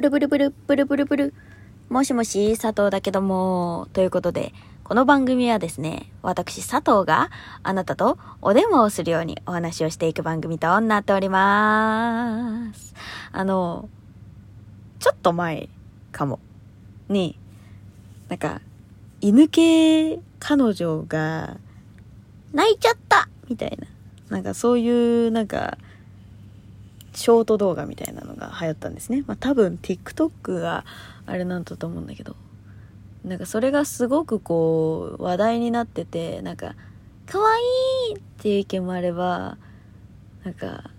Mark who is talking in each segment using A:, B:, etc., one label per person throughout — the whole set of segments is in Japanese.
A: ブルブルブル、ブルブルブル。もしもし、佐藤だけども。ということで、この番組はですね、私佐藤があなたとお電話をするようにお話をしていく番組となっております。あの、ちょっと前かも。に、なんか、犬系彼女が泣いちゃったみたいな。なんかそういう、なんか、ショート動画みたいなのが流行ったんですね。まあ多分 TikTok があれなんだと思うんだけど。なんかそれがすごくこう話題になってて、なんか、可愛いっていう意見もあれば、なんか、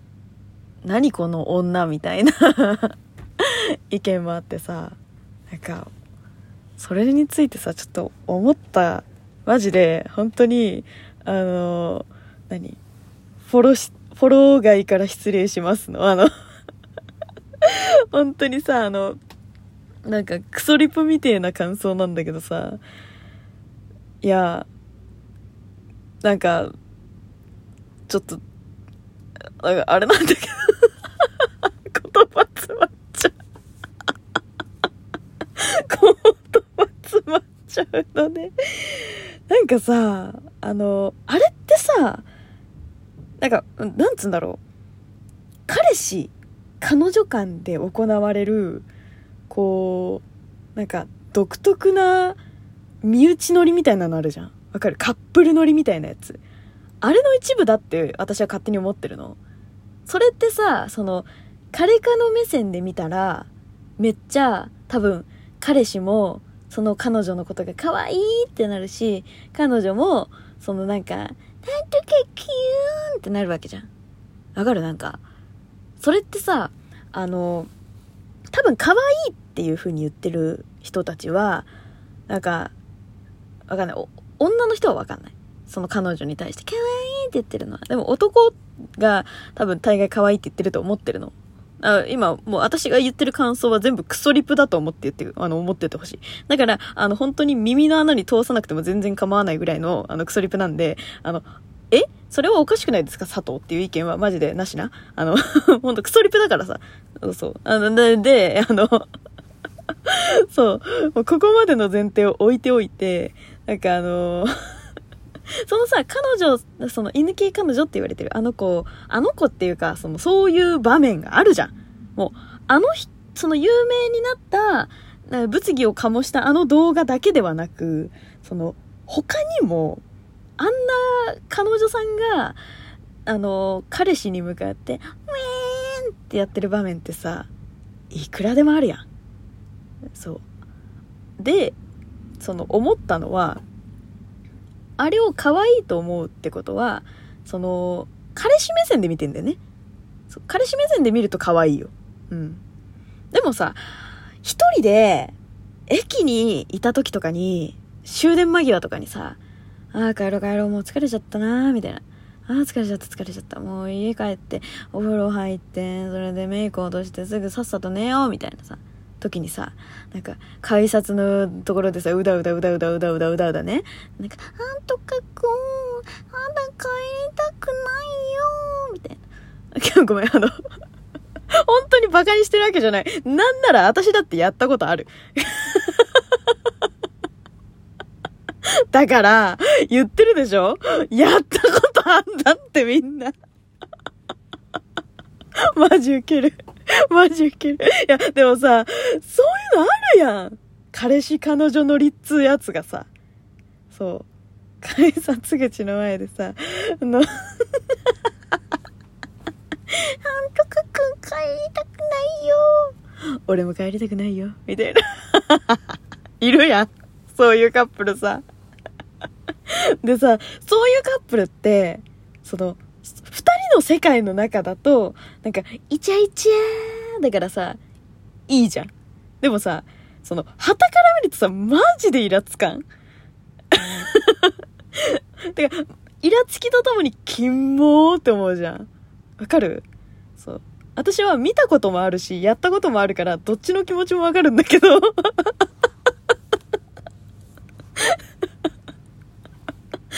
A: 何この女みたいな 意見もあってさ、なんか、それについてさ、ちょっと思った、マジで、本当に、あの、何？フォローし、フォロー外から失礼しますの。あの、本当にさ、あの、なんかクソリプみてえな感想なんだけどさ、いや、なんか、ちょっと、なんかあれなんだけど、言葉詰まっちゃう。言葉詰まっちゃうのね。なんかさ、あの、あれってさ、なんか、なんつうんだろう。彼氏、彼女間で行われる、こう、なんか、独特な身内乗りみたいなのあるじゃん。わかる？カップル乗りみたいなやつ。あれの一部だって私は勝手に思ってるの。それってさ、その、彼かの目線で見たら、めっちゃ、多分、彼氏も、その彼女のことが可愛いってなるし、彼女も、そのなんか、なんとかンってなるわけじゃん。わかる？なんか、それってさ、あの、多分可愛いっていう風に言ってる人たちは、なんか、わかんない。女の人はわかんない。その彼女に対して可愛いって言ってるのは。でも男が多分大概可愛いって言ってると思ってるの。あ今、もう私が言ってる感想は全部クソリプだと思って言ってる、あの、思っててほしい。だから、あの、本当に耳の穴に通さなくても全然構わないぐらいの、あの、クソリプなんで、あの、え？それはおかしくないですか？佐藤っていう意見は？マジで？なしな？あの、ほんとクソリプだからさ。そう。あの、で、であの、そう、もうここまでの前提を置いておいて、なんかあの、そのさ、彼女、その犬系彼女って言われてるあの子、あの子っていうか、その、そういう場面があるじゃん。もう、あの人、その有名になった、物議を醸したあの動画だけではなく、その、他にも、あんな彼女さんが、あの、彼氏に向かって、ウィーンってやってる場面ってさ、いくらでもあるやん。そう。で、その思ったのは、あれを可愛いと思うってことは、その、彼氏目線で見てんだよね。そう彼氏目線で見ると可愛いよ。うん。でもさ、一人で、駅にいた時とかに、終電間際とかにさ、ああ、帰ろう帰ろう、もう疲れちゃったなーみたいな。ああ、疲れちゃった、疲れちゃった。もう家帰って、お風呂入って、それでメイク落としてすぐさっさと寝よう、みたいなさ、時にさ、なんか、改札のところでさ、うだうだうだうだうだうだうだうだね。なんか、なんとかくん、まだ帰りたくないよ、みたいな。ごめん、あの、本当にバカにしてるわけじゃない。なんなら私だってやったことある。だから、言ってるでしょ？やったことあんだってみんな。マジウケる。マジウケる。いや、でもさ、そういうのあるやん。彼氏彼女のりっつうやつがさ。そう。改札口の前でさ、あの、なんとかくん帰りたくないよ。俺も帰りたくないよ。みたいな。いるやん。そういうカップルさ。でさ、そういうカップルって、その、二人の世界の中だと、なんか、イチャイチャーだからさ、いいじゃん。でもさ、その、旗から見るとさ、マジでイラつかん？てか、イラつきとともに、キモーって思うじゃん。わかる？そう。私は見たこともあるし、やったこともあるから、どっちの気持ちもわかるんだけど。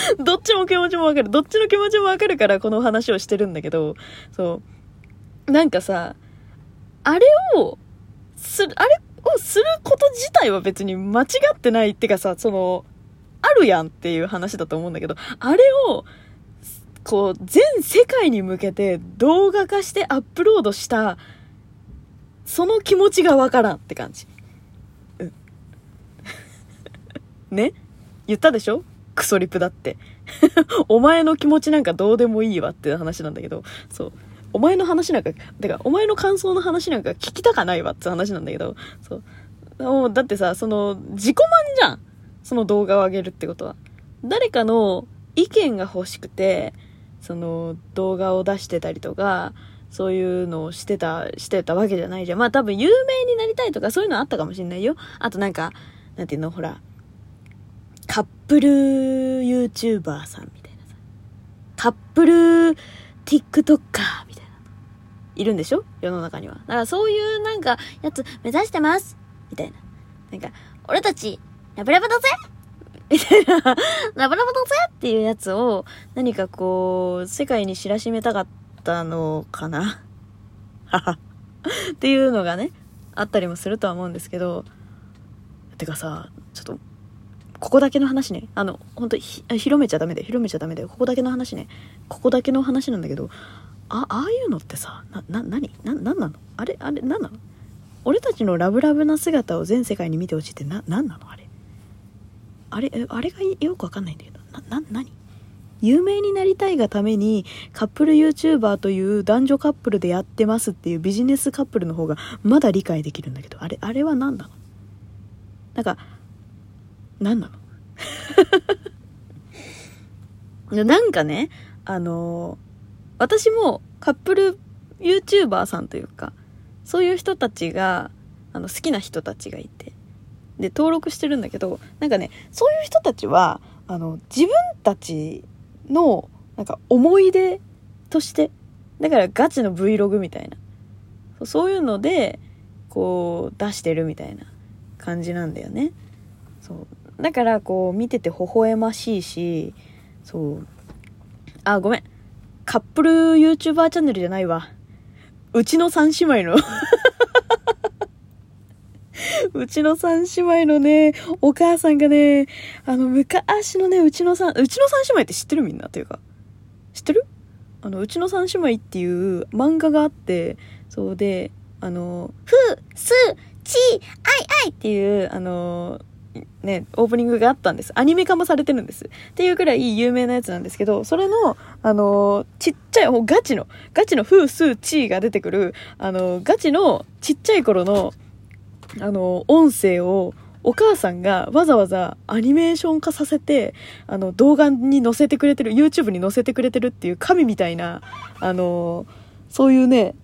A: どっちも気持ちもわかる。どっちの気持ちもわかるから、この話をしてるんだけど、そう。なんかさ、あれを、する、あれをすること自体は別に間違ってないってかさ、その、あるやんっていう話だと思うんだけど、あれを、こう、全世界に向けて動画化してアップロードした、その気持ちがわからんって感じ。うん。ね？言ったでしょ？クソリプだって。お前の気持ちなんかどうでもいいわって話なんだけど、そう。お前の話なんか、てか、お前の感想の話なんか聞きたかないわって話なんだけど、そう。もう、だってさ、その、自己満じゃん。その動画を上げるってことは。誰かの意見が欲しくて、その動画を出してたりとか、そういうのをしてた、してたわけじゃないじゃん。まあ多分有名になりたいとかそういうのあったかもしんないよ。あとなんか、なんていうの、ほら、プル YouTuber さんみたいなさ。カップル TikToker みたいな。いるんでしょ世の中には。だからそういうなんか、やつ目指してますみたいな。なんか、俺たち、ラブラブだぜみたいな、ラブラブだぜっていうやつを、何かこう、世界に知らしめたかったのかな？はは。っていうのがね、あったりもするとは思うんですけど、てかさ、ちょっと、ここだけの話ね。あの、本当ひ、広めちゃダメだよ。広めちゃダメだよ。ここだけの話ね。ここだけの話なんだけど、あ、ああいうのってさ、な、な、なな、なんなの？あれ、あれ、なんなの？俺たちのラブラブな姿を全世界に見てほしいってな、なんなの？あれ。あれ、あれがよくわかんないんだけど、な、な、何？有名になりたいがためにカップル YouTuber という男女カップルでやってますっていうビジネスカップルの方がまだ理解できるんだけど、あれ、あれは何なの？なんか、何なの？なんかね、あの私もカップル YouTuber さんというか、そういう人たちが、あの、好きな人たちがいて、で、登録してるんだけど、なんかね、そういう人たちは、あの、自分たちの、なんか思い出として、だからガチの Vlog みたいな。そういうので、こう、出してるみたいな感じなんだよね。そう。だから、こう、見てて微笑ましいし、そう。あ、ごめん。カップル YouTuber チャンネルじゃないわ。うちの三姉妹の うちの三姉妹のね、お母さんがね、あの、昔のね、うちの三、うちの三姉妹って知ってるみんな？というか。知ってる？あの、うちの三姉妹っていう漫画があって、そうで、あの、ふ、す、ち、あいあいっていう、あの、ね、オープニングがあったんです。アニメ化もされてるんです。っていうくらい有名なやつなんですけど、それの、あの、ちっちゃい、もうガチの、ガチのフースーチーが出てくる、あの、ガチのちっちゃい頃の、あの、音声をお母さんがわざわざアニメーション化させて、あの、動画に載せてくれてる、YouTube に載せてくれてるっていう神みたいな、あの、そういうね、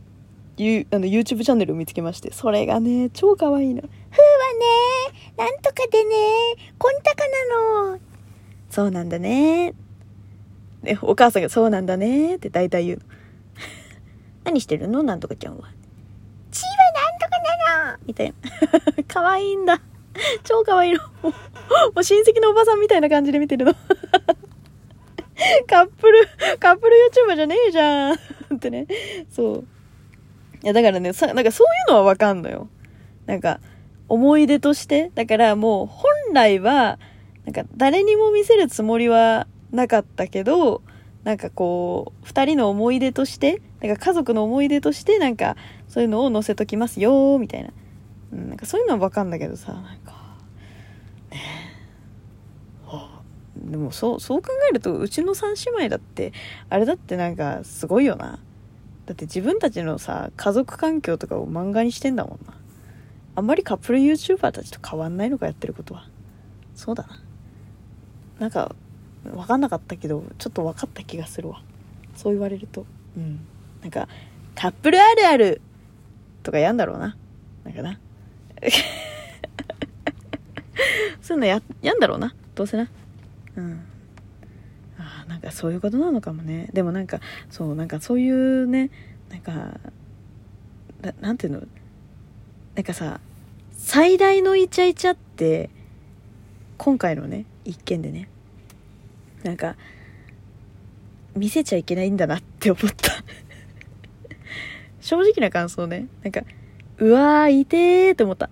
A: ゆあの YouTube チャンネルを見つけまして、それがね、超可愛いの。ふ ね、なんとかでね、こんたかなの。そうなんだね。ね、お母さんがそうなんだねって大体言うの。何してるの？なんとかちゃんは。チーはなんとかなのみたいな。可愛いんだ。超可愛いの。もう、もう親戚のおばさんみたいな感じで見てるの。カップル、カップル YouTuber じゃねえじゃん。ってね。そう。いや、だからね、さ、なんかそういうのはわかんのよ。なんか、思い出として。だからもう、本来は、なんか誰にも見せるつもりはなかったけど、なんかこう、二人の思い出として、なんか家族の思い出として、なんか、そういうのを載せときますよ、みたいな。うん、なんかそういうのはわかんだけどさ、なんか、ねでもそう、そう考えると、うちの三姉妹だって、あれだってなんか、すごいよな。だって自分たちのさ、家族環境とかを漫画にしてんだもんな。あんまりカップル YouTuber たちと変わんないのかやってることは。そうだな。なんか、分かんなかったけど、ちょっと分かった気がするわ。そう言われると。うん。なんか、カップルあるあるとかやんだろうな。なんかな。そういうのや、やんだろうな。どうせな。うん。なんかそういうことなのかもねでもなんかそうなんかそういうねなんかななんていうの？なんかさ最大のイチャイチャって今回のね一件でねなんか見せちゃいけないんだなって思った 正直な感想ねなんかうわー、痛えーって思った。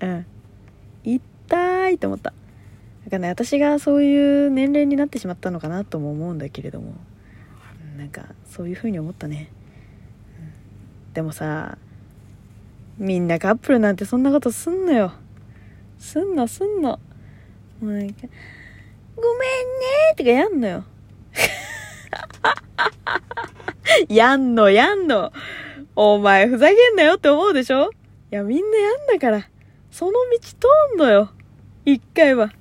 A: うん。痛いって思った。だからね、私がそういう年齢になってしまったのかなとも思うんだけれども、なんか、そういう風に思ったね。うん、でもさ、みんなカップルなんてそんなことすんのよ。すんのすんの。もうなんか、ごめんねーってかやんのよ。やんのやんの。お前ふざけんなよって思うでしょいや、みんなやんだから。その道通んのよ。一回は。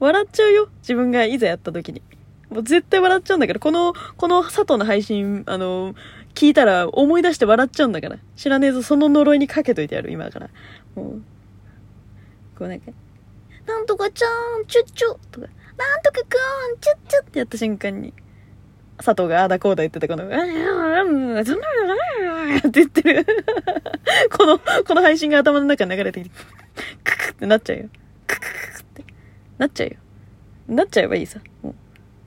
A: 笑っちゃうよ。自分がいざやった時に。もう絶対笑っちゃうんだから。この、この佐藤の配信、あの、聞いたら思い出して笑っちゃうんだから。知らねえぞ、その呪いにかけといてやる、今から。もう。こうなんか、なんとかちゃーん、チュッチュとか、なんとかくーん、チュッチュってやった瞬間に、佐藤があだこうだ言ってたこの、うん、うん、って言ってるこの、この配信が頭の中に流れてきて、ククってなっちゃうよ。クククってなっちゃうよ。なっちゃえばいいさ。もう。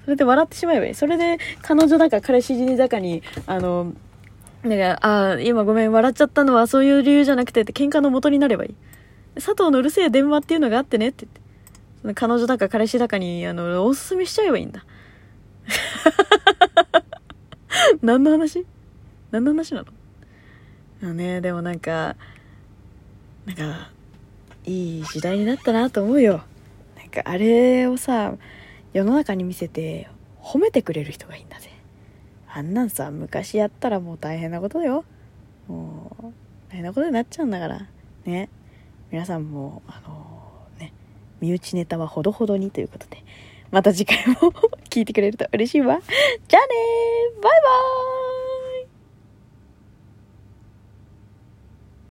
A: それで笑ってしまえばいい。それで、彼女だか彼氏だかに、あの、なんか、ああ、今ごめん、笑っちゃったのはそういう理由じゃなくてって喧嘩の元になればいい。佐藤のうるせえ電話っていうのがあってねって言って。その彼女だか彼氏だかに、あの、おすすめしちゃえばいいんだ。何の話？何の話なの？あね、でもなんか、なんか、いい時代になったなと思うよ。なんかあれをさ、世の中に見せて褒めてくれる人がいいんだぜ。あんなんさ、昔やったらもう大変なことだよ。もう、大変なことになっちゃうんだから。ね。皆さんも、あのー、ね、身内ネタはほどほどにということで、また次回も 聞いてくれると嬉しいわ。じゃあねバイバーイ